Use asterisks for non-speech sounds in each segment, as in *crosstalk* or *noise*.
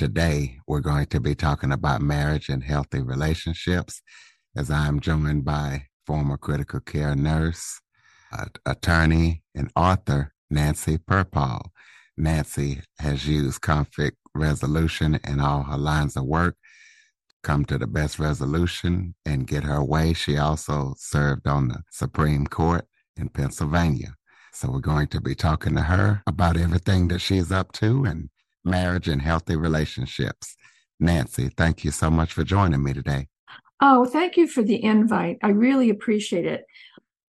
Today, we're going to be talking about marriage and healthy relationships as I'm joined by former critical care nurse, uh, attorney, and author Nancy Purpall. Nancy has used conflict resolution in all her lines of work come to the best resolution and get her way. She also served on the Supreme Court in Pennsylvania. So we're going to be talking to her about everything that she's up to and marriage and healthy relationships. Nancy, thank you so much for joining me today. Oh, thank you for the invite. I really appreciate it.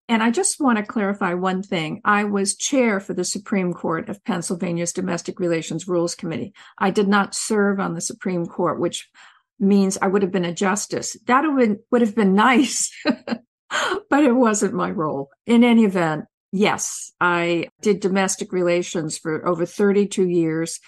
And I just want to clarify one thing. I was chair for the Supreme Court of Pennsylvania's Domestic Relations Rules Committee. I did not serve on the Supreme Court, which means I would have been a justice. That would have been, *laughs* nice, but it wasn't my role. In any event, yes, I did domestic relations for over 32 years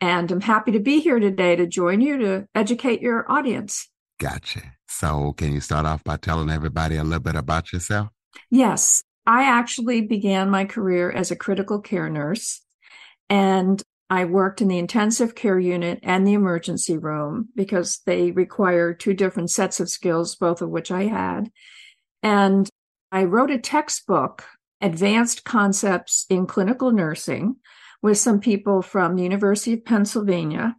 and I'm happy to be here today to join you to educate your audience. Gotcha. So, can you start off by telling everybody a little bit about yourself? Yes. I actually began my career as a critical care nurse, and I worked in the intensive care unit and the emergency room because they require two different sets of skills, both of which I had. And I wrote a textbook, Advanced Concepts in Clinical Nursing, with some people from the University of Pennsylvania.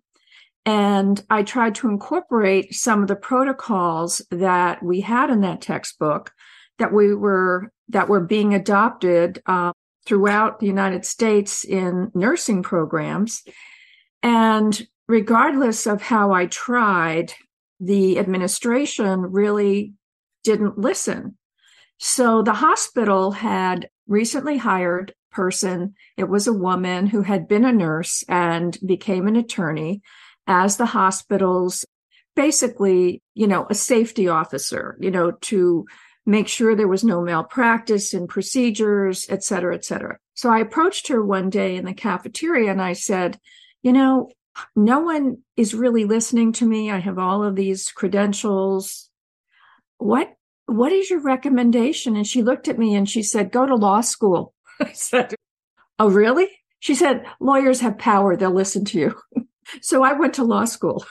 And I tried to incorporate some of the protocols that we had in that textbook that we were that were being adopted uh, throughout the United States in nursing programs. And regardless of how I tried, the administration really didn't listen. So the hospital had recently hired person. It was a woman who had been a nurse and became an attorney as the hospital's basically, you know, a safety officer, you know, to make sure there was no malpractice in procedures, et cetera, et cetera. So I approached her one day in the cafeteria and I said, you know, no one is really listening to me. I have all of these credentials. What what is your recommendation? And she looked at me and she said, go to law school. *laughs* I said, Oh, really? She said, Lawyers have power, they'll listen to you. *laughs* so I went to law school.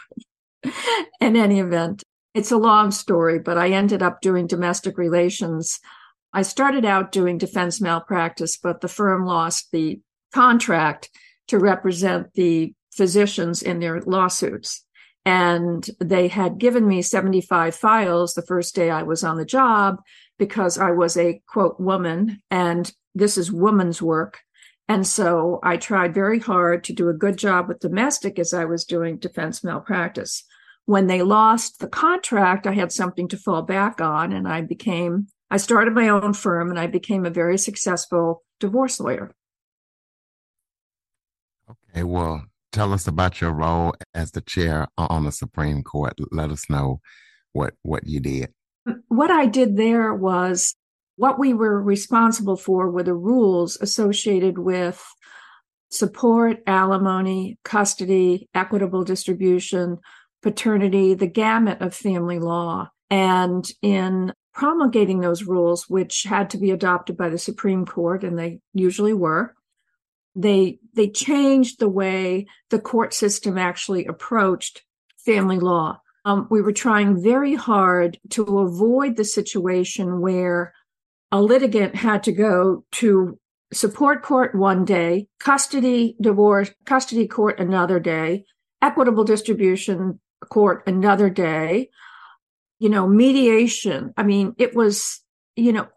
*laughs* In any event, it's a long story, but I ended up doing domestic relations. I started out doing defense malpractice, but the firm lost the contract to represent the physicians in their lawsuits. And they had given me 75 files the first day I was on the job because I was a quote woman and this is woman's work. And so I tried very hard to do a good job with domestic as I was doing defense malpractice. When they lost the contract, I had something to fall back on and I became, I started my own firm and I became a very successful divorce lawyer. Okay, well, tell us about your role as the chair on the Supreme Court. Let us know what what you did. What I did there was what we were responsible for were the rules associated with support, alimony, custody, equitable distribution, paternity, the gamut of family law. And in promulgating those rules, which had to be adopted by the Supreme Court, and they usually were, they they changed the way the court system actually approached family law. Um, we were trying very hard to avoid the situation where a litigant had to go to support court one day, custody divorce, custody court another day, equitable distribution court another day, you know, mediation. I mean, it was, you know,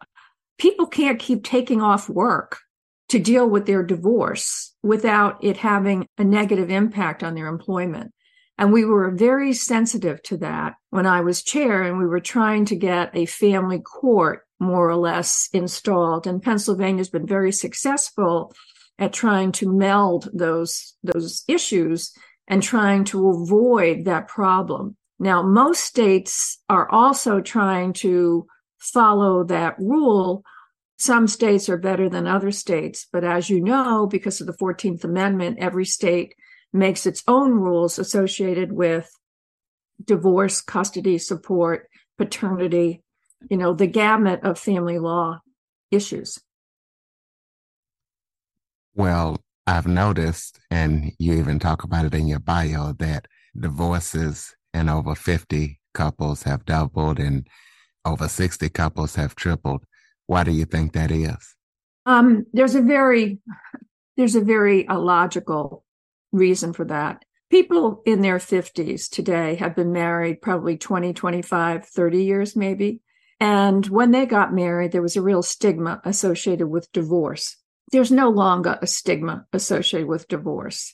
people can't keep taking off work to deal with their divorce without it having a negative impact on their employment. And we were very sensitive to that when I was chair, and we were trying to get a family court more or less installed. And Pennsylvania's been very successful at trying to meld those those issues and trying to avoid that problem. Now, most states are also trying to follow that rule. Some states are better than other states, but as you know, because of the 14th Amendment, every state makes its own rules associated with divorce, custody support, paternity, you know, the gamut of family law issues. Well, I've noticed, and you even talk about it in your bio, that divorces in over 50 couples have doubled and over 60 couples have tripled. Why do you think that is? Um, there's a very there's a very uh, logical reason for that. People in their 50s today have been married probably 20, 25, 30 years maybe. And when they got married, there was a real stigma associated with divorce. There's no longer a stigma associated with divorce.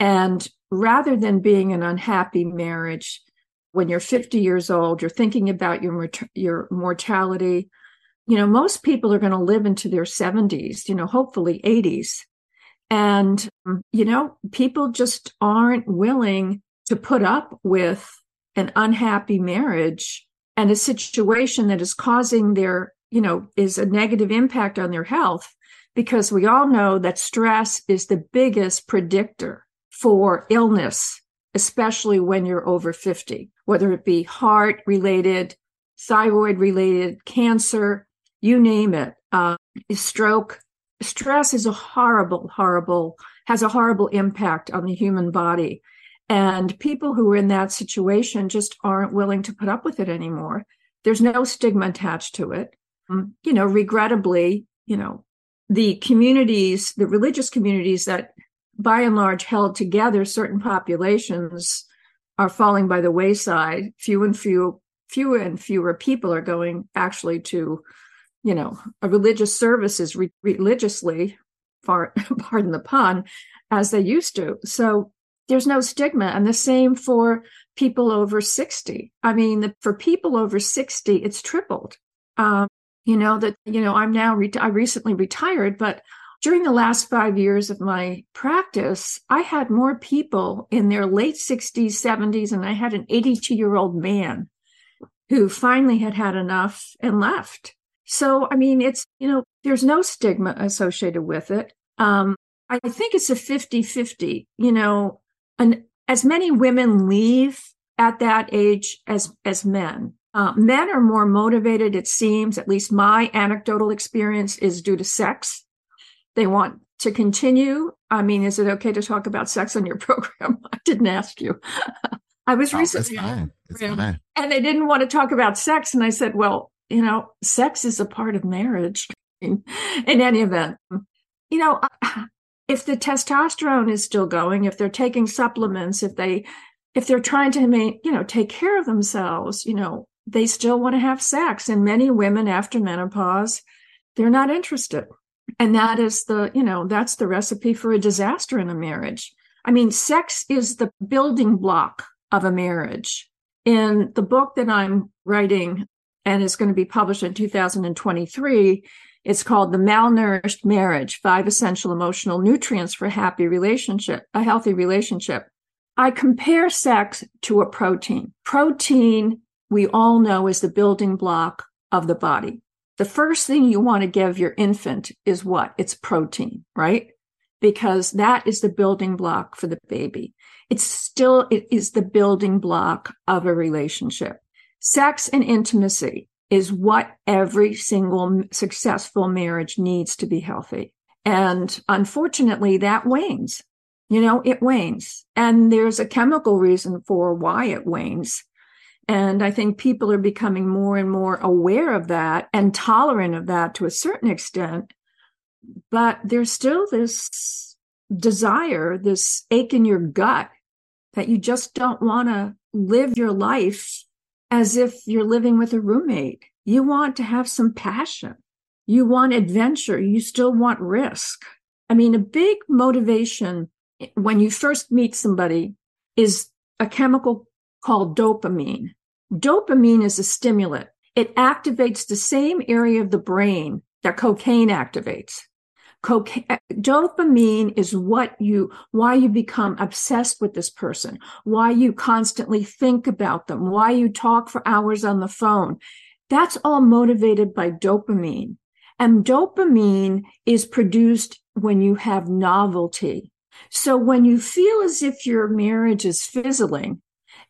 And rather than being an unhappy marriage, when you're 50 years old, you're thinking about your your mortality. You know, most people are going to live into their 70s, you know, hopefully 80s. And, mm, you know, people just aren't willing to put up with an unhappy marriage and a situation that is causing their, you know, is a negative impact on their health because we all know that stress is the biggest predictor for illness, especially when you're over 50, whether it be heart related, thyroid related, cancer, you name it, uh, stroke. Stress is a horrible, horrible, has a horrible impact on the human body. And people who are in that situation just aren't willing to put up with it anymore. There's no stigma attached to it. Um, you know, regrettably, you know, the communities, the religious communities that by and large held together certain populations are falling by the wayside. Few and few, fewer and fewer people are going actually to, you know, a religious services re- religiously, far, *laughs* pardon the pun, as they used to. So there's no stigma. And the same for people over 60. I mean, the, for people over 60, it's tripled. Um, you know, that, you know, I'm now, re- I recently retired, but during the last five years of my practice, I had more people in their late 60s, 70s, and I had an 82 year old man who finally had had enough and left. So, I mean, it's, you know, there's no stigma associated with it. Um, I think it's a 50 50. You know, and as many women leave at that age as as men. Uh, men are more motivated, it seems. At least my anecdotal experience is due to sex. They want to continue. I mean, is it okay to talk about sex on your *laughs* program? I didn't ask you. *laughs* I was oh, recently, it's fine. It's fine. and they didn't want to talk about sex, and I said, "Well, you know, sex is a part of marriage." in, in any event, you know, *sighs* if the testosterone is still going, if they're taking supplements, if they if they're trying to you know, take care of themselves, you know, they still want to have sex. And many women after menopause, they're not interested. And that is the, you know, that's the recipe for a disaster in a marriage. I mean, sex is the building block of a marriage. In the book that I'm writing and is going to be published in 2023, it's called The Malnourished Marriage Five Essential Emotional Nutrients for Happy Relationship, a Healthy Relationship. I compare sex to a protein. Protein, we all know, is the building block of the body. The first thing you want to give your infant is what? It's protein, right? Because that is the building block for the baby. It's still, it is the building block of a relationship. Sex and intimacy is what every single successful marriage needs to be healthy. And unfortunately, that wanes. You know, it wanes. And there's a chemical reason for why it wanes. And I think people are becoming more and more aware of that and tolerant of that to a certain extent. But there's still this desire, this ache in your gut that you just don't want to live your life as if you're living with a roommate. You want to have some passion. You want adventure. You still want risk. I mean, a big motivation when you first meet somebody is a chemical called dopamine. Dopamine is a stimulant. It activates the same area of the brain that cocaine activates. Cocaine, dopamine is what you, why you become obsessed with this person, why you constantly think about them, why you talk for hours on the phone. That's all motivated by dopamine. And dopamine is produced when you have novelty. So when you feel as if your marriage is fizzling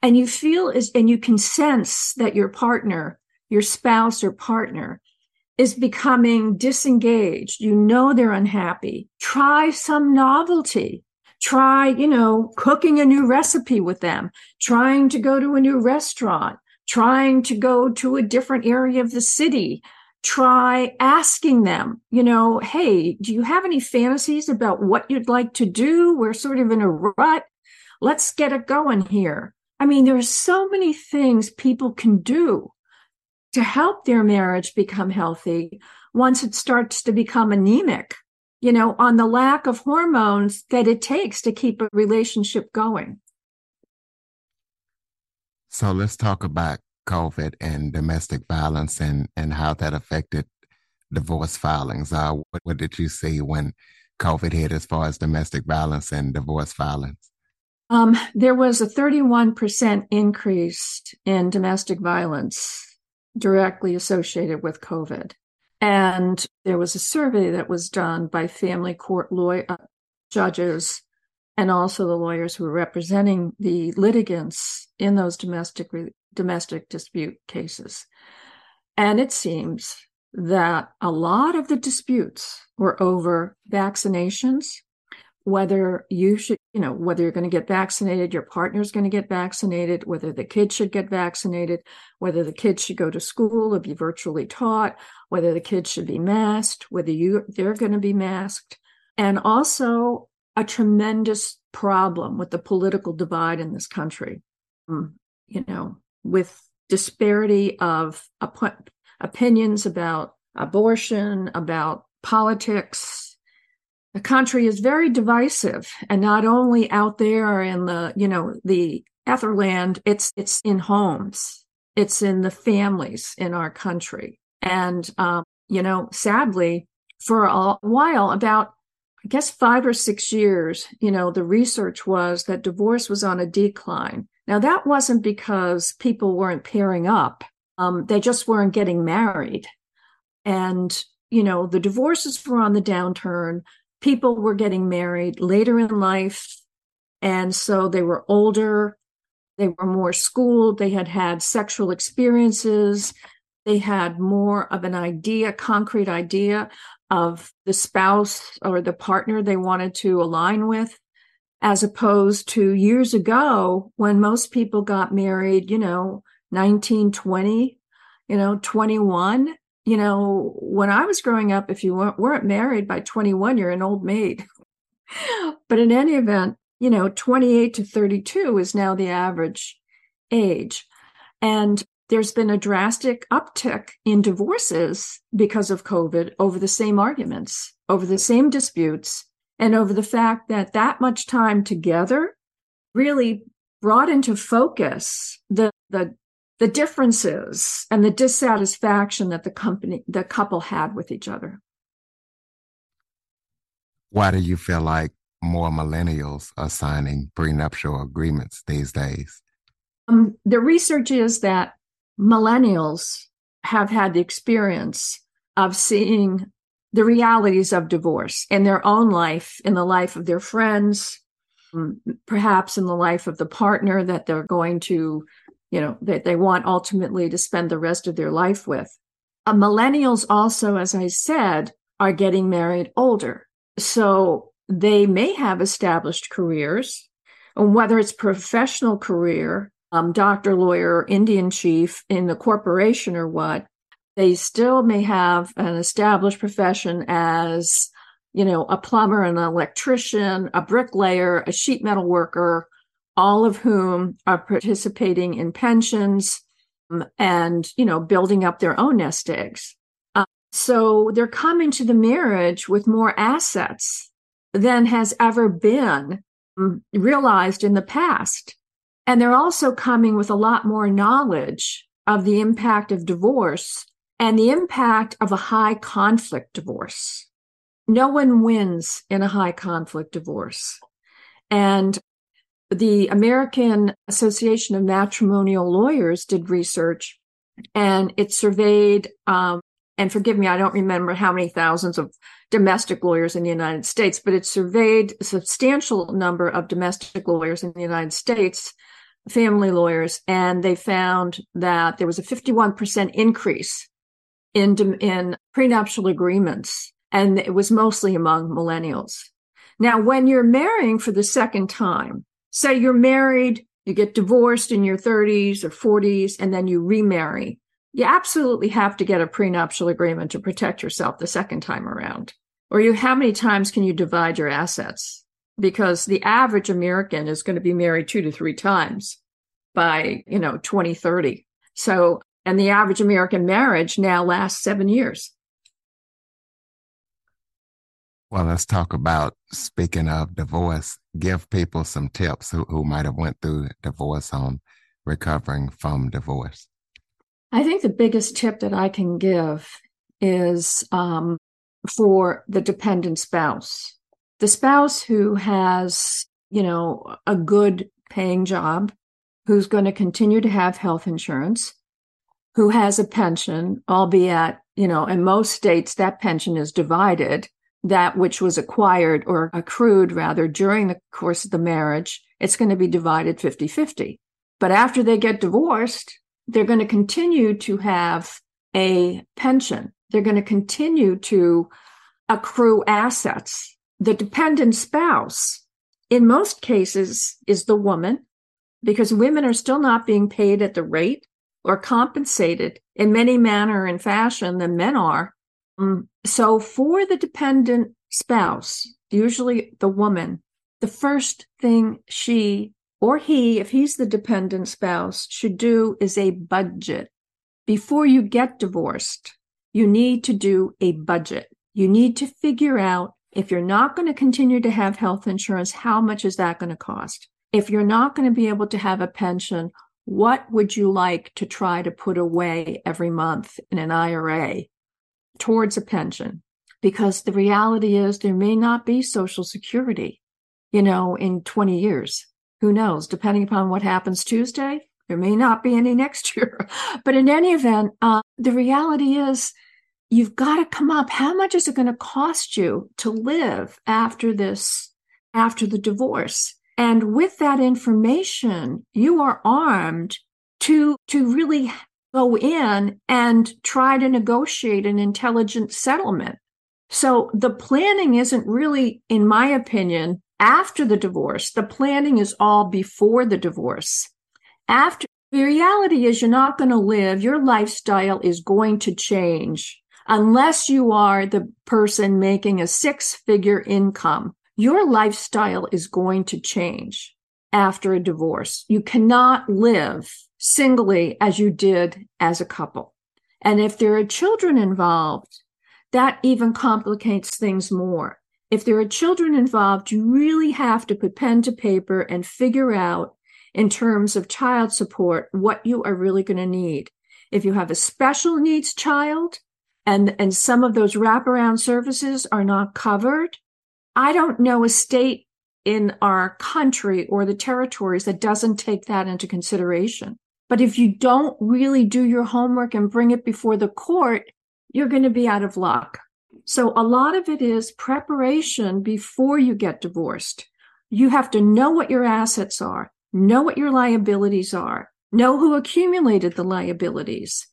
and you feel as, and you can sense that your partner, your spouse or partner is becoming disengaged, you know they're unhappy, try some novelty. Try, you know, cooking a new recipe with them, trying to go to a new restaurant, trying to go to a different area of the city. Try asking them, you know, hey, do you have any fantasies about what you'd like to do? We're sort of in a rut. Let's get it going here. I mean, there's so many things people can do to help their marriage become healthy once it starts to become anemic, you know, on the lack of hormones that it takes to keep a relationship going. So let's talk about COVID and domestic violence and, and how that affected divorce filings. Uh, what, what did you see when COVID hit as far as domestic violence and divorce filings? Um, there was a 31% increase in domestic violence directly associated with COVID. And there was a survey that was done by family court lawyer uh, judges and also the lawyers who were representing the litigants in those domestic domestic dispute cases. And it seems that a lot of the disputes were over vaccinations whether you should, you know, whether you're going to get vaccinated, your partner's going to get vaccinated, whether the kids should get vaccinated, whether the kids should go to school or be virtually taught, whether the kids should be masked, whether you they're going to be masked, and also a tremendous problem with the political divide in this country. Um, you know, with disparity of op- opinions about abortion, about politics, the country is very divisive and not only out there in the you know the etherland it's it's in homes. It's in the families in our country. And um, you know sadly for a while about i guess five or six years you know the research was that divorce was on a decline. Now that wasn't because people weren't pairing up um, they just weren't getting married. And you know the divorces were on the downturn people were getting married later in life. And so they were older, they were more schooled, they had had sexual experiences, they had more of an idea, concrete idea of the spouse or the partner they wanted to align with, as opposed to years ago when most people got married, you know, 19, 20, you know, 21 you know, when I was growing up, if you weren't, married by 21, you're an old maid. *laughs* but in any event, you know, 28 to 32 is now the average age. And there's been a drastic uptick in divorces because of COVID over the same arguments, over the same disputes, and over the fact that that much time together really brought into focus the, the the differences and the dissatisfaction that the company the couple had with each other. Why do you feel like more millennials are signing prenuptial agreements these days? Um, the research is that millennials have had the experience of seeing the realities of divorce in their own life in the life of their friends um, perhaps in the life of the partner that they're going to you know that they want ultimately to spend the rest of their life with. Uh, millennials also as i said are getting married older. So they may have established careers whether it's professional career um, doctor lawyer indian chief in the corporation or what they still may have an established profession as you know a plumber an electrician a bricklayer a sheet metal worker all of whom are participating in pensions um, and, you know, building up their own nest eggs. Uh, so they're coming to the marriage with more assets than has ever been um, realized in the past. And they're also coming with a lot more knowledge of the impact of divorce and the impact of a high conflict divorce. no one wins in a high conflict divorce. And the American Association of Matrimonial Lawyers did research and it surveyed, um, and forgive me, I don't remember how many thousands of domestic lawyers in the United States, but it surveyed a substantial number of domestic lawyers in the United States, family lawyers, and they found that there was a 51% increase in, in prenuptial agreements, and it was mostly among millennials. Now, when you're marrying for the second time, say you're married, you get divorced in your 30s or 40s, and then you remarry. You absolutely have to get a prenuptial agreement to protect yourself the second time around. Or you, how many times can you divide your assets? Because the average American is going to be married two to three times by, you know, 2030. So, and the average American marriage now lasts seven years. Well, let's talk about speaking of divorce. Give people some tips who, who might have went through divorce on recovering from divorce. I think the biggest tip that I can give is um, for the dependent spouse, the spouse who has, you know, a good paying job, who's going to continue to have health insurance, who has a pension, albeit, you know, in most states that pension is divided that which was acquired or accrued rather during the course of the marriage, it's going to be divided 50 50. But after they get divorced, they're going to continue to have a pension. They're going to continue to accrue assets. The dependent spouse, in most cases, is the woman because women are still not being paid at the rate or compensated in many manner and fashion than men are um, so for the dependent spouse, usually the woman, the first thing she or he, if he's the dependent spouse, should do is a budget. Before you get divorced, you need to do a budget. You need to figure out if you're not going to continue to have health insurance, how much is that going to cost? If you're not going to be able to have a pension, what would you like to try to put away every month in an IRA? Towards a pension because the reality is there may not be social security, you know, in 20 years. Who knows? Depending upon what happens Tuesday, there may not be any *laughs* next year. but in any event, uh, the reality is you've got to come up. How much is it going to cost you to live after this, after the divorce? And with that information, you are armed to, to really go in and try to negotiate an intelligent settlement. So the planning isn't really, in my opinion, after the divorce. The planning is all before the divorce. After the reality is you're not going to live, your lifestyle is going to change unless you are the person making a six figure income. Your lifestyle is going to change after a divorce. You cannot live singly as you did as a couple. And if there are children involved, that even complicates things more. If there are children involved, you really have to put pen to paper and figure out in terms of child support what you are really going to need. If you have a special needs child and, and some of those wraparound services are not covered, I don't know a state in our country or the territories that doesn't take that into consideration. But if you don't really do your homework and bring it before the court, you're going to be out of luck. So a lot of it is preparation before you get divorced. You have to know what your assets are, know what your liabilities are, know who accumulated the liabilities.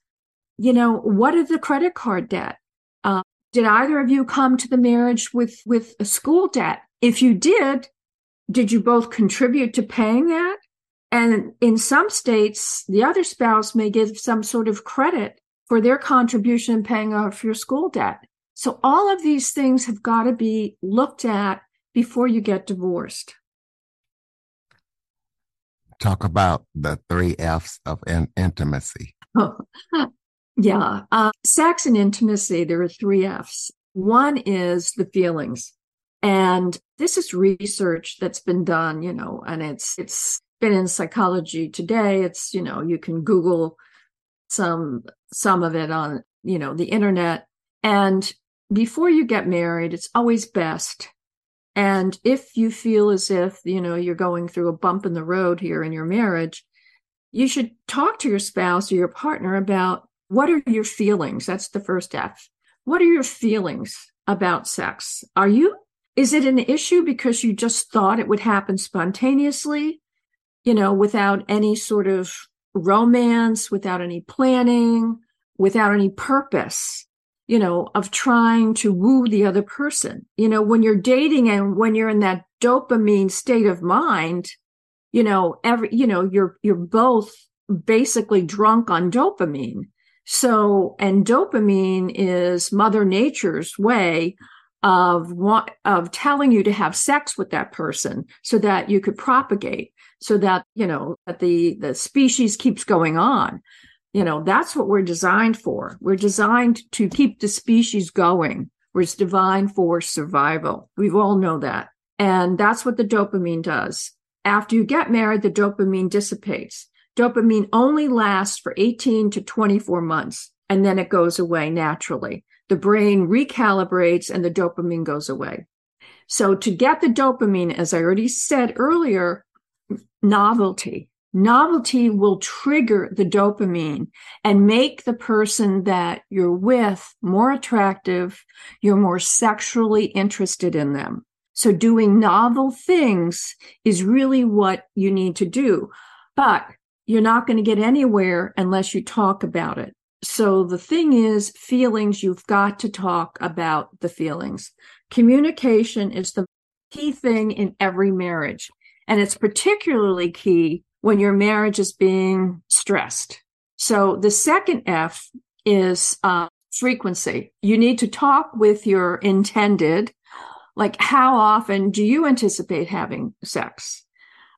You know, what is the credit card debt? Uh, did either of you come to the marriage with, with a school debt? If you did, did you both contribute to paying that? And in some states, the other spouse may give some sort of credit for their contribution in paying off your school debt. So all of these things have got to be looked at before you get divorced. Talk about the three F's of in- intimacy. Oh, *laughs* yeah. Uh, sex and intimacy, there are three F's. One is the feelings. And this is research that's been done, you know, and it's, it's been in psychology today. It's, you know, you can Google some, some of it on, you know, the internet. And before you get married, it's always best. And if you feel as if, you know, you're going through a bump in the road here in your marriage, you should talk to your spouse or your partner about what are your feelings? That's the first F. What are your feelings about sex? Are you, is it an issue because you just thought it would happen spontaneously, you know, without any sort of romance, without any planning, without any purpose? you know, of trying to woo the other person. You know, when you're dating and when you're in that dopamine state of mind, you know, every, you know, you're, you're both basically drunk on dopamine. So, and dopamine is mother nature's way of what, of telling you to have sex with that person so that you could propagate so that, you know, that the, the species keeps going on. You know, that's what we're designed for. We're designed to keep the species going. We're designed for survival. We all know that. And that's what the dopamine does. After you get married, the dopamine dissipates. Dopamine only lasts for 18 to 24 months, and then it goes away naturally. The brain recalibrates and the dopamine goes away. So to get the dopamine, as I already said earlier, novelty, Novelty will trigger the dopamine and make the person that you're with more attractive. You're more sexually interested in them. So doing novel things is really what you need to do. But you're not going to get anywhere unless you talk about it. So the thing is, feelings, you've got to talk about the feelings. Communication is the key thing in every marriage. And it's particularly key when your marriage is being stressed. So the second F is uh, frequency. You need to talk with your intended, like how often do you anticipate having sex?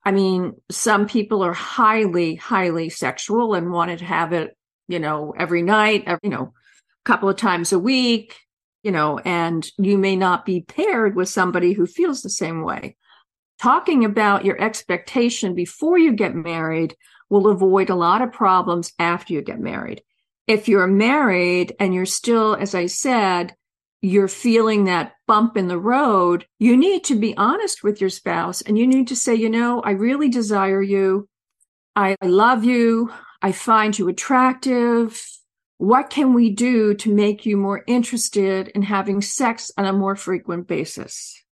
I mean, some people are highly, highly sexual and want to have it, you know, every night, every, you know, a couple of times a week, you know, and you may not be paired with somebody who feels the same way talking about your expectation before you get married will avoid a lot of problems after you get married. If you're married and you're still, as I said, you're feeling that bump in the road, you need to be honest with your spouse and you need to say, you know, I really desire you. I love you. I find you attractive. What can we do to make you more interested in having sex on a more frequent basis?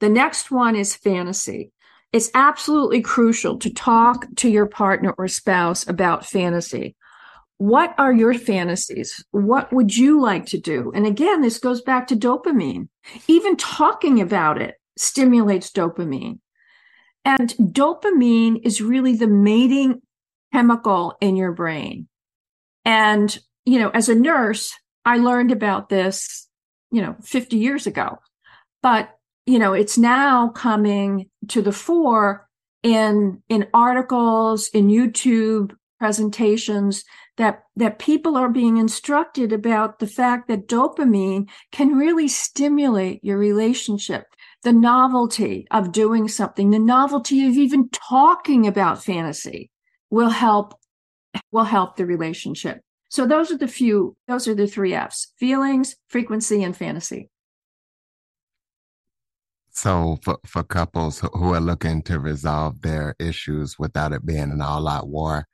The next one is fantasy. It's absolutely crucial to talk to your partner or spouse about fantasy. What are your fantasies? What would you like to do? And again, this goes back to dopamine. Even talking about it stimulates dopamine. And dopamine is really the mating chemical in your brain. And, you know, as a nurse, I learned about this, you know, 50 years ago. But you know, it's now coming to the fore in in articles, in YouTube presentations that that people are being instructed about the fact that dopamine can really stimulate your relationship. The novelty of doing something the novelty of even talking about fantasy will help will help the relationship. So those are the few those are the three f's feelings frequency and fantasy so for, for couples who are looking to resolve their issues without it being an all-out war,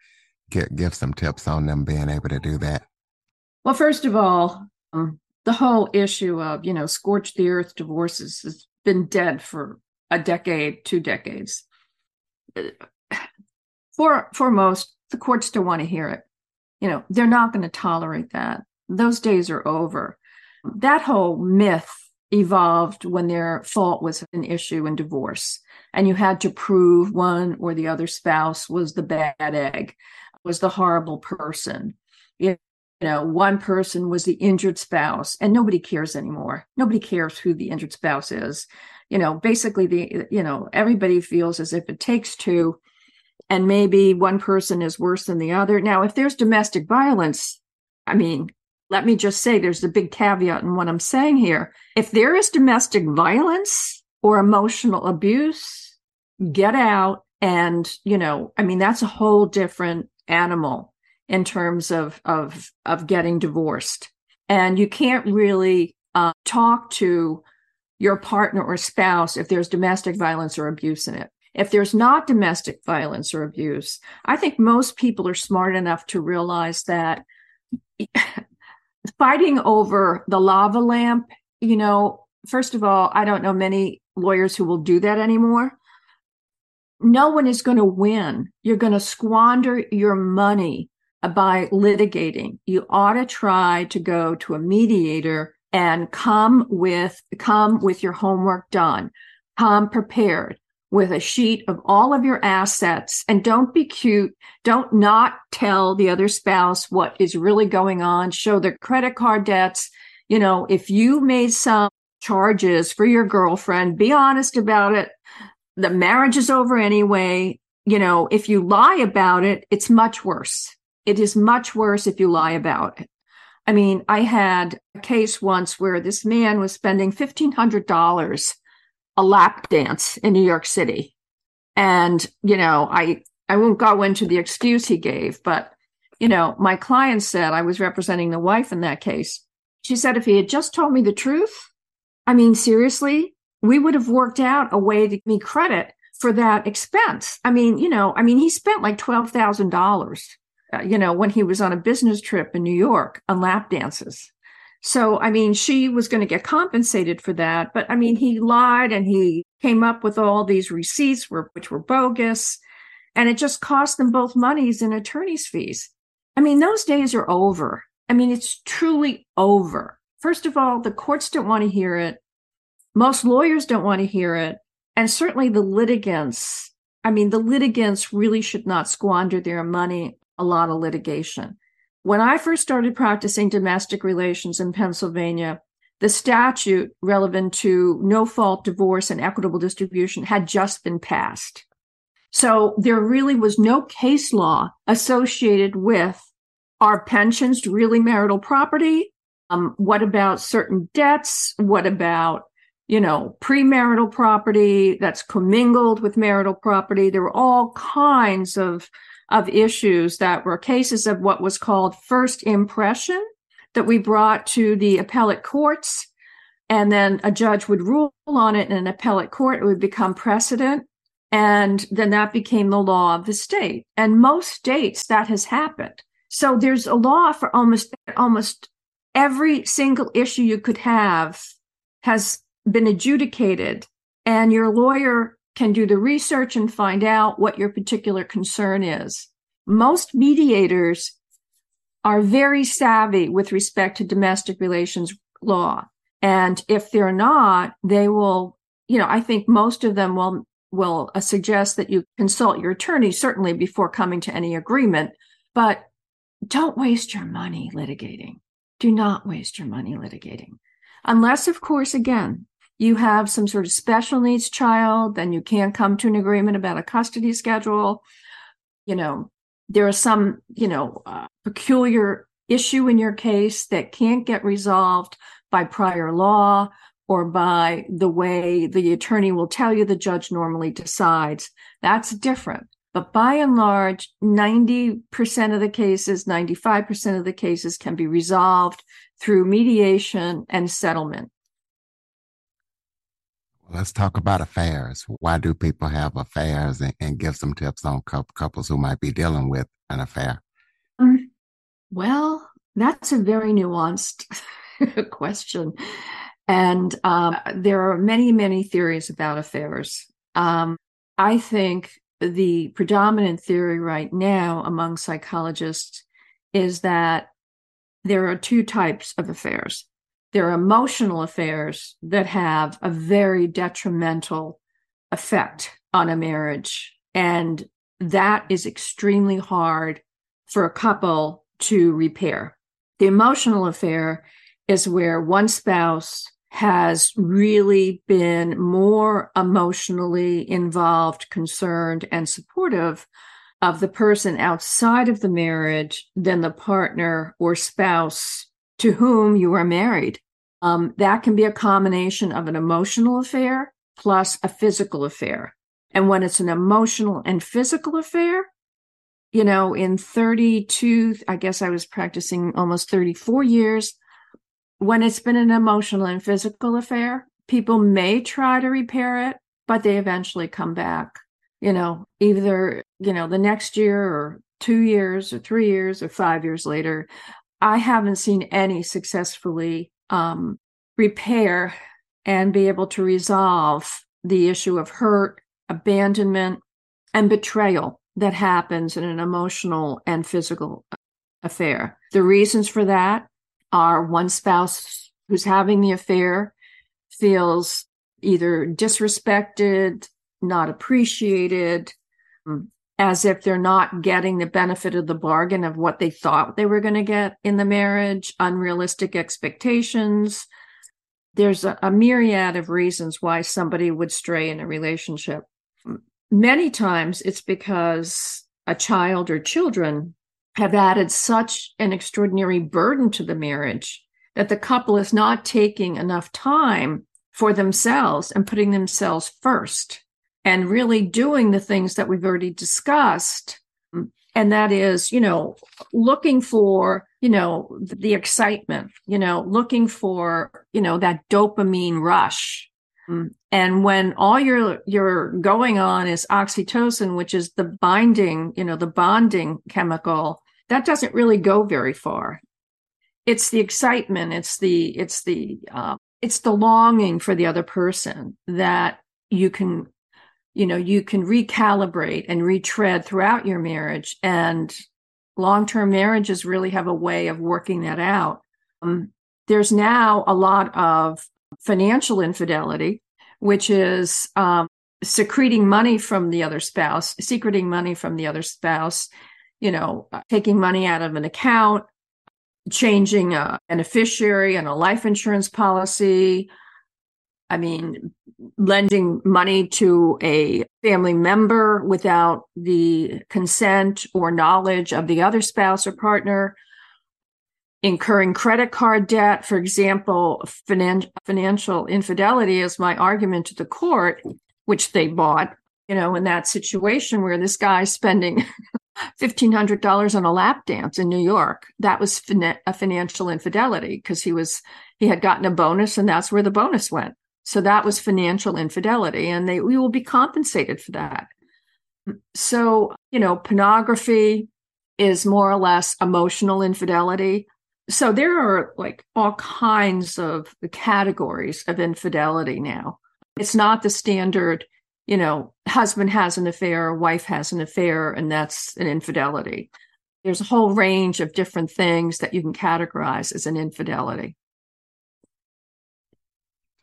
give, some tips on them being able to do that. Well, first of all, um, the whole issue of, you know, scorch the earth divorces has been dead for a decade, two decades. For for most, the courts don't want to hear it. You know, they're not going to tolerate that. Those days are over. That whole myth evolved when their fault was an issue in divorce. And you had to prove one or the other spouse was the bad egg was the horrible person. You know one person was the injured spouse and nobody cares anymore. Nobody cares who the injured spouse is. You know basically the you know everybody feels as if it takes two and maybe one person is worse than the other. Now if there's domestic violence i mean let me just say there's a big caveat in what I'm saying here. If there is domestic violence or emotional abuse, get out. And, you know, I mean, that's a whole different animal in terms of, of, of getting divorced. And you can't really uh, talk to your partner or spouse if there's domestic violence or abuse in it. If there's not domestic violence or abuse, I think most people are smart enough to realize that fighting over the lava lamp, you know, first of all, I don't know many lawyers who will do that anymore. No one is going to win. You're going to squander your money by litigating. You ought to try to go to a mediator and come with come with your homework done. Come prepared with a sheet of all of your assets and don't be cute. Don't not tell the other spouse what is really going on. Show their credit card debts. You know, if you made some charges for your girlfriend, be honest about it. The marriage is over anyway. You know, if you lie about it, it's much worse. It is much worse if you lie about it. I mean, I had a case once where this man was spending $1,500 a lap dance in New York City. And, you know, I, I won't go into the excuse he gave, but, you know, my client said I was representing the wife in that case. She said, if he had just told me the truth, I mean, seriously, we would have worked out a way to give me credit for that expense. I mean, you know, I mean, he spent like $12,000, uh, you know, when he was on a business trip in New York on lap dances. So, I mean, she was going to get compensated for that. But I mean, he lied and he came up with all these receipts were, which were bogus. And it just cost them both monies and attorney's fees. I mean, those days are over. I mean, it's truly over. First of all, the courts don't want to hear it. Most lawyers don't want to hear it. And certainly the litigants, I mean, the litigants really should not squander their money, a lot of litigation. When I first started practicing domestic relations in Pennsylvania, the statute relevant to no fault divorce and equitable distribution had just been passed. So there really was no case law associated with are pensions really marital property? Um, what about certain debts? What about, you know, premarital property that's commingled with marital property? There were all kinds of of issues that were cases of what was called first impression that we brought to the appellate courts. And then a judge would rule on it in an appellate court. It would become precedent. And then that became the law of the state. And most states that has happened. So there's a law for almost, almost every single issue you could have has been adjudicated and your lawyer can do the research and find out what your particular concern is. Most mediators are very savvy with respect to domestic relations law. And if they're not, they will, you know, I think most of them will will uh, suggest that you consult your attorney certainly before coming to any agreement, but don't waste your money litigating. Do not waste your money litigating. Unless of course again, you have some sort of special needs child, then you can't come to an agreement about a custody schedule. You know, there are some, you know, uh, peculiar issue in your case that can't get resolved by prior law or by the way the attorney will tell you the judge normally decides. That's different. But by and large, 90% of the cases, 95% of the cases can be resolved through mediation and settlement. Let's talk about affairs. Why do people have affairs and, and give some tips on couples who might be dealing with an affair? Um, well, that's a very nuanced *laughs* question. And um, there are many, many theories about affairs. Um, I think the predominant theory right now among psychologists is that there are two types of affairs there are emotional affairs that have a very detrimental effect on a marriage. And that is extremely hard for a couple to repair. The emotional affair is where one spouse has really been more emotionally involved, concerned, and supportive of the person outside of the marriage than the partner or spouse to whom you are married. Um, that can be a combination of an emotional affair plus a physical affair. And when it's an emotional and physical affair, you know, in 32, I guess I was practicing almost 34 years. when it's been an emotional and physical affair, people may try to repair it, but they eventually come back, you know, either, you know, the next year or two years or three years or five years later. I haven't seen any successfully um, repair and be able to resolve the issue of hurt, abandonment, and betrayal that happens in an emotional and physical affair. The reasons for that are one spouse who's having the affair feels either disrespected, not appreciated, mm, as if they're not getting the benefit of the bargain of what they thought they were going to get in the marriage, unrealistic expectations. There's a, a, myriad of reasons why somebody would stray in a relationship. Many times it's because a child or children have added such an extraordinary burden to the marriage that the couple is not taking enough time for themselves and putting themselves first and really doing the things that we've already discussed. And that is, you know, looking for, you know, the excitement, you know, looking for, you know, that dopamine rush. And when all you're you're going on is oxytocin, which is the binding, you know, the bonding chemical, that doesn't really go very far. It's the excitement, it's the it's the uh, it's the longing for the other person that you can you know you can recalibrate and retread throughout your marriage and long-term marriages really have a way of working that out. Um, there's now a lot of financial infidelity which is um, secreting money from the other spouse secreting money from the other spouse you know taking money out of an account changing a beneficiary and a life insurance policy. I mean, lending money to a family member without the consent or knowledge of the other spouse or partner, incurring credit card debt, for example, finan- financial infidelity is my argument to the court, which they bought, you know, in that situation where this guy's spending *laughs* $1500 on a lap dance in New York. That was fin- a financial infidelity because he was he had gotten a bonus and that's where the bonus went. So that was financial infidelity, and they we will be compensated for that. So, you know, pornography is more or less emotional infidelity. So there are like all kinds of categories of infidelity now. It's not the standard, you know, husband has an affair, wife has an affair, and that's an infidelity. There's a whole range of different things that you can categorize as an infidelity.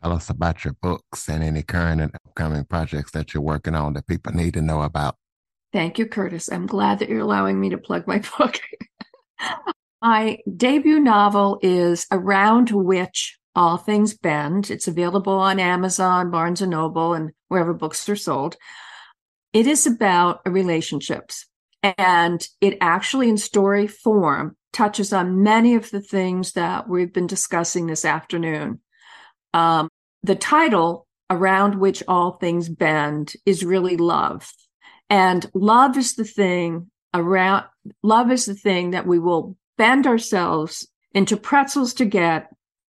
Tell us about your books and any current and upcoming projects that you're working on that people need to know about. Thank you, Curtis. I'm glad that you're allowing me to plug my *laughs* book. my debut novel is Around Which All Things Bend. It's available on Amazon, Barnes and Noble, and wherever books are sold. It is about relationships, and it actually, in story form, touches on many of the things that we've been discussing this afternoon. Um, the title around which all things bend is really love. And love is the thing around, love is the thing that we will bend ourselves into pretzels to get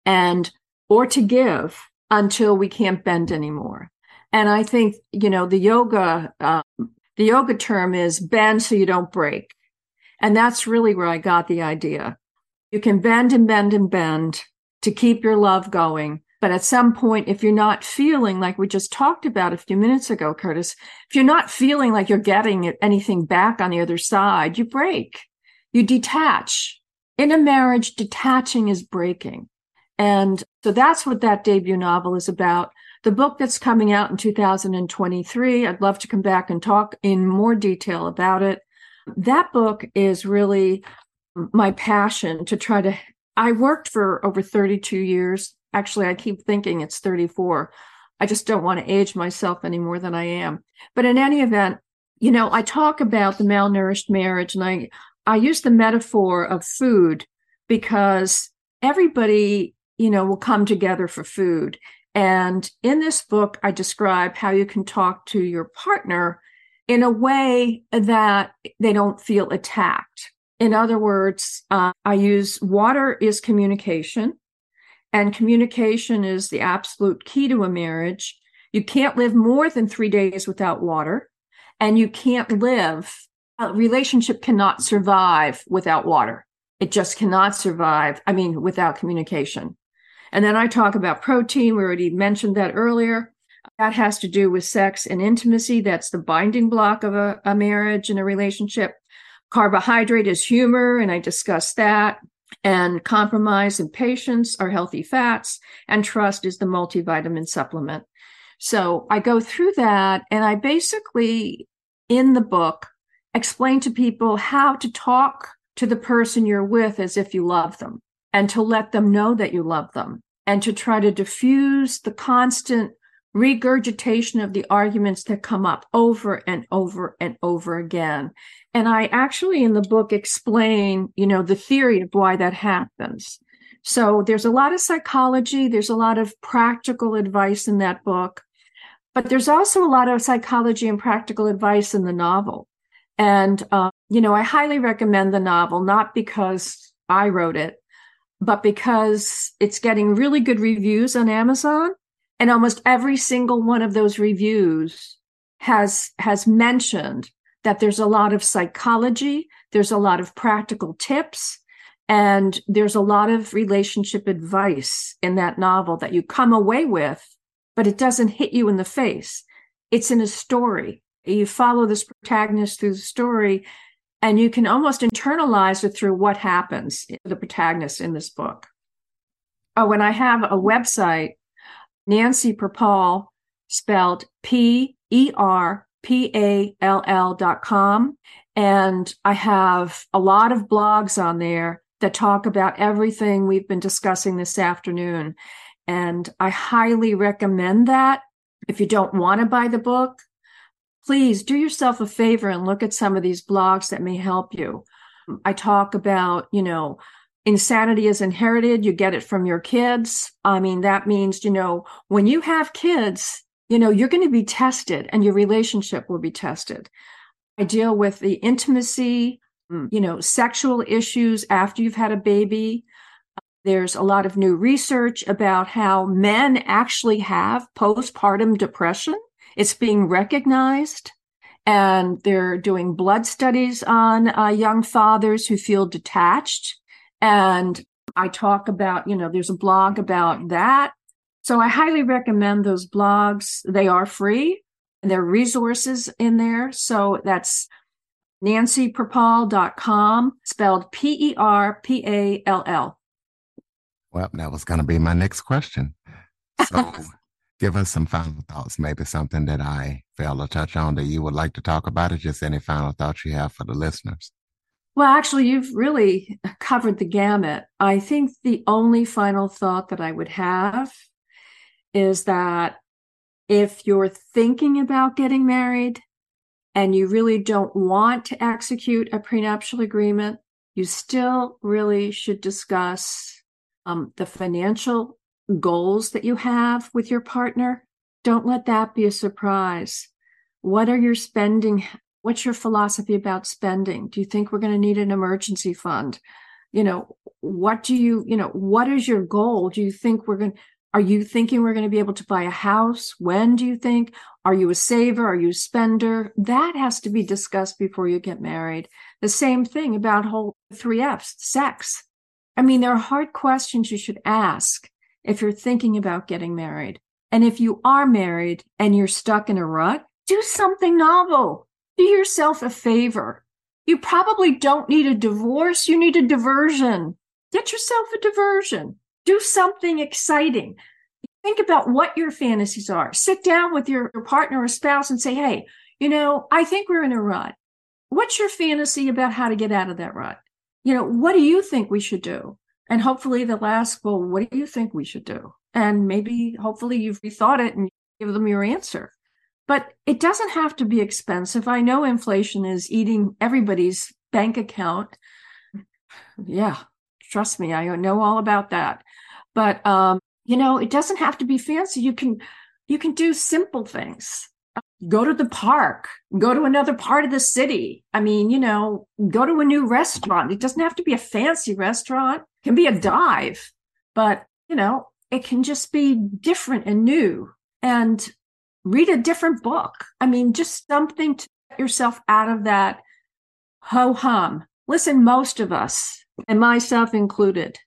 and, or to give until we can't bend anymore. And I think, you know, the yoga, uh, the yoga term is bend so you don't break. And that's really where I got the idea. You can bend and bend and bend to keep your love going but at some point, if you're not feeling like we just talked about a few minutes ago, Curtis, if you're not feeling like you're getting anything back on the other side, you break, you detach. In a marriage, detaching is breaking. And so that's what that debut novel is about. The book that's coming out in 2023, I'd love to come back and talk in more detail about it. That book is really my passion to try to. I worked for over 32 years Actually, I keep thinking it's 34. I just don't want to age myself any more than I am. But in any event, you know, I talk about the malnourished marriage and I, I use the metaphor of food because everybody, you know, will come together for food. And in this book, I describe how you can talk to your partner in a way that they don't feel attacked. In other words, uh, I use water is communication and communication is the absolute key to a marriage. You can't live more than three days without water, and you can't live, a relationship cannot survive without water. It just cannot survive, I mean, without communication. And then I talk about protein. We already mentioned that earlier. That has to do with sex and intimacy. That's the binding block of a, a marriage and a relationship. Carbohydrate is humor, and I discussed that. And compromise and patience are healthy fats, and trust is the multivitamin supplement. So I go through that, and I basically, in the book, explain to people how to talk to the person you're with as if you love them and to let them know that you love them and to try to diffuse the constant regurgitation of the arguments that come up over and over and over again. And I actually in the book explain, you know, the theory of why that happens. So there's a lot of psychology, there's a lot of practical advice in that book, but there's also a lot of psychology and practical advice in the novel. And, uh, you know, I highly recommend the novel, not because I wrote it, but because it's getting really good reviews on Amazon and almost every single one of those reviews has has mentioned that there's a lot of psychology there's a lot of practical tips and there's a lot of relationship advice in that novel that you come away with but it doesn't hit you in the face. It's in a story. You follow this protagonist through the story and you can almost internalize it through what happens to the protagonist in this book. Oh and i have a website Nancy Perpall, spelled P E R P A L L dot com. And I have a lot of blogs on there that talk about everything we've been discussing this afternoon. And I highly recommend that. If you don't want to buy the book, please do yourself a favor and look at some of these blogs that may help you. I talk about, you know, insanity is inherited you get it from your kids. I mean that means you know when you have kids you know you're going to be tested and your relationship will be tested. I deal with the intimacy mm, you know sexual issues after you've had a baby. There's a lot of new research about how men actually have postpartum depression. It's being recognized and they're doing blood studies on uh, young fathers who feel detached and I talk about, you know, there's a blog about that. So I highly recommend those blogs. They are free and there are resources in there. So that's nancyperpall.com, spelled P E R P A L L. Well, that was going to be my next question. So *laughs* give us some final thoughts, maybe something that I failed to touch on that you would like to talk about, or just any final thoughts you have for the listeners. Well, actually, you've really *laughs* covered the gamut. I think the only final thought that I would have is that if you're thinking about getting married and you really don't want to execute a prenuptial agreement, you still really should discuss um, the financial goals that you have with your partner. Don't let that be a surprise. What are your spending What's your philosophy about spending? Do you think we're going to need an emergency fund? You know, what do you, you know, what is your goal? Do you think we're going are you thinking we're going to be able to buy a house? When do you think? Are you a saver? Are you a spender? That has to be discussed before you get married. The same thing about whole three F's, sex. I mean, there are hard questions you should ask if you're thinking about getting married. And if you are married and you're stuck in a rut, do something novel do yourself a favor. You probably don't need a divorce. You need a diversion. Get yourself a diversion. Do something exciting. Think about what your fantasies are. Sit down with your partner or spouse and say, Hey, you know, I think we're in a rut. What's your fantasy about how to get out of that rut? You know, what do you think we should do? And hopefully they'll ask, Well, what do you think we should do? And maybe, hopefully, you've rethought it and give them your answer. But it doesn't have to be expensive. I know inflation is eating everybody's bank account. Yeah, trust me, I know all about that. But um, you know, it doesn't have to be fancy. You can you can do simple things. Go to the park, go to another part of the city. I mean, you know, go to a new restaurant. It doesn't have to be a fancy restaurant. It can be a dive. But you know, it can just be different and new and read a different book. I mean, just something to get yourself out of that ho hum. Listen, most of us, and myself included,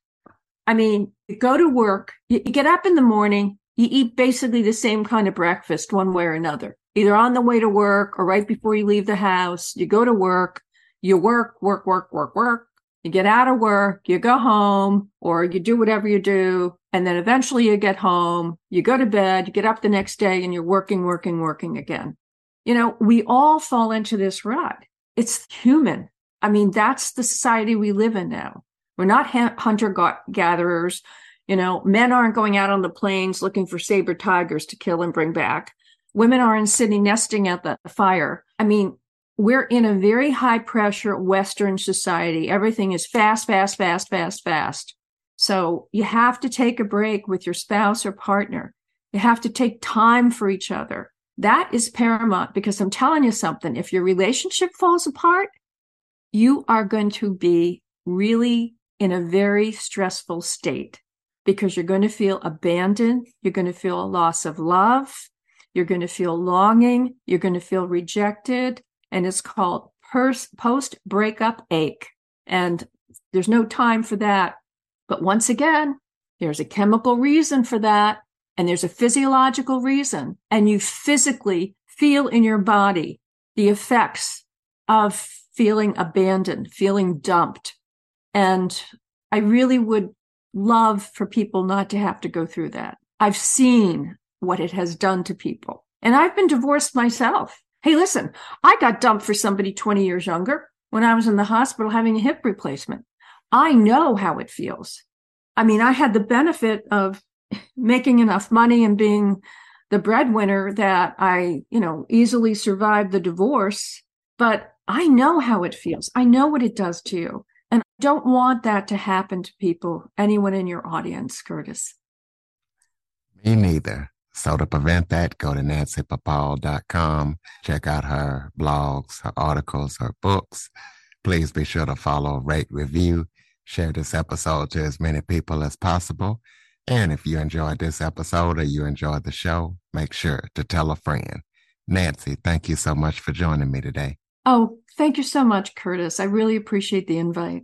I mean, you go to work, you, you get up in the morning, you eat basically the same kind of breakfast one way or another, either on the way to work or right before you leave the house. You go to work, you work, work, work, work, work. You get out of work, you go home, or you do whatever you do. And then eventually you get home, you go to bed, you get up the next day and you're working, working, working again. You know, we all fall into this rut. It's human. I mean, that's the society we live in now. We're not hunter gatherers. You know, men aren't going out on the plains looking for saber tigers to kill and bring back. Women aren't sitting nesting at the fire. I mean, we're in a very high pressure Western society. Everything is fast, fast, fast, fast, fast. So you have to take a break with your spouse or partner. You have to take time for each other. That is paramount because I'm telling you something. If your relationship falls apart, you are going to be really in a very stressful state because you're going to feel abandoned. You're going to feel a loss of love. You're going to feel longing. You're going to feel rejected and it's called post breakup ache. And there's no time for that. But once again, there's a chemical reason for that, and there's a physiological reason. And you physically feel in your body the effects of feeling abandoned, feeling dumped. And I really would love for people not to have to go through that. I've seen what it has done to people. And I've been divorced myself. Hey, listen, I got dumped for somebody 20 years younger when I was in the hospital having a hip replacement. I know how it feels. I mean, I had the benefit of *laughs* making enough money and being the breadwinner that I, you know, easily survived the divorce, but I know how it feels. I know what it does to you. And I don't want that to happen to people, anyone in your audience, Curtis. Me neither. So to prevent that, go to nancyperpall.com. Check out her blogs, her articles, her books. Please be sure to follow, rate, review, share this episode to as many people as possible. And if you enjoyed this episode or you enjoyed the show, make sure to tell a friend. Nancy, thank you so much for joining me today. Oh, thank you so much, Curtis. I really appreciate the invite.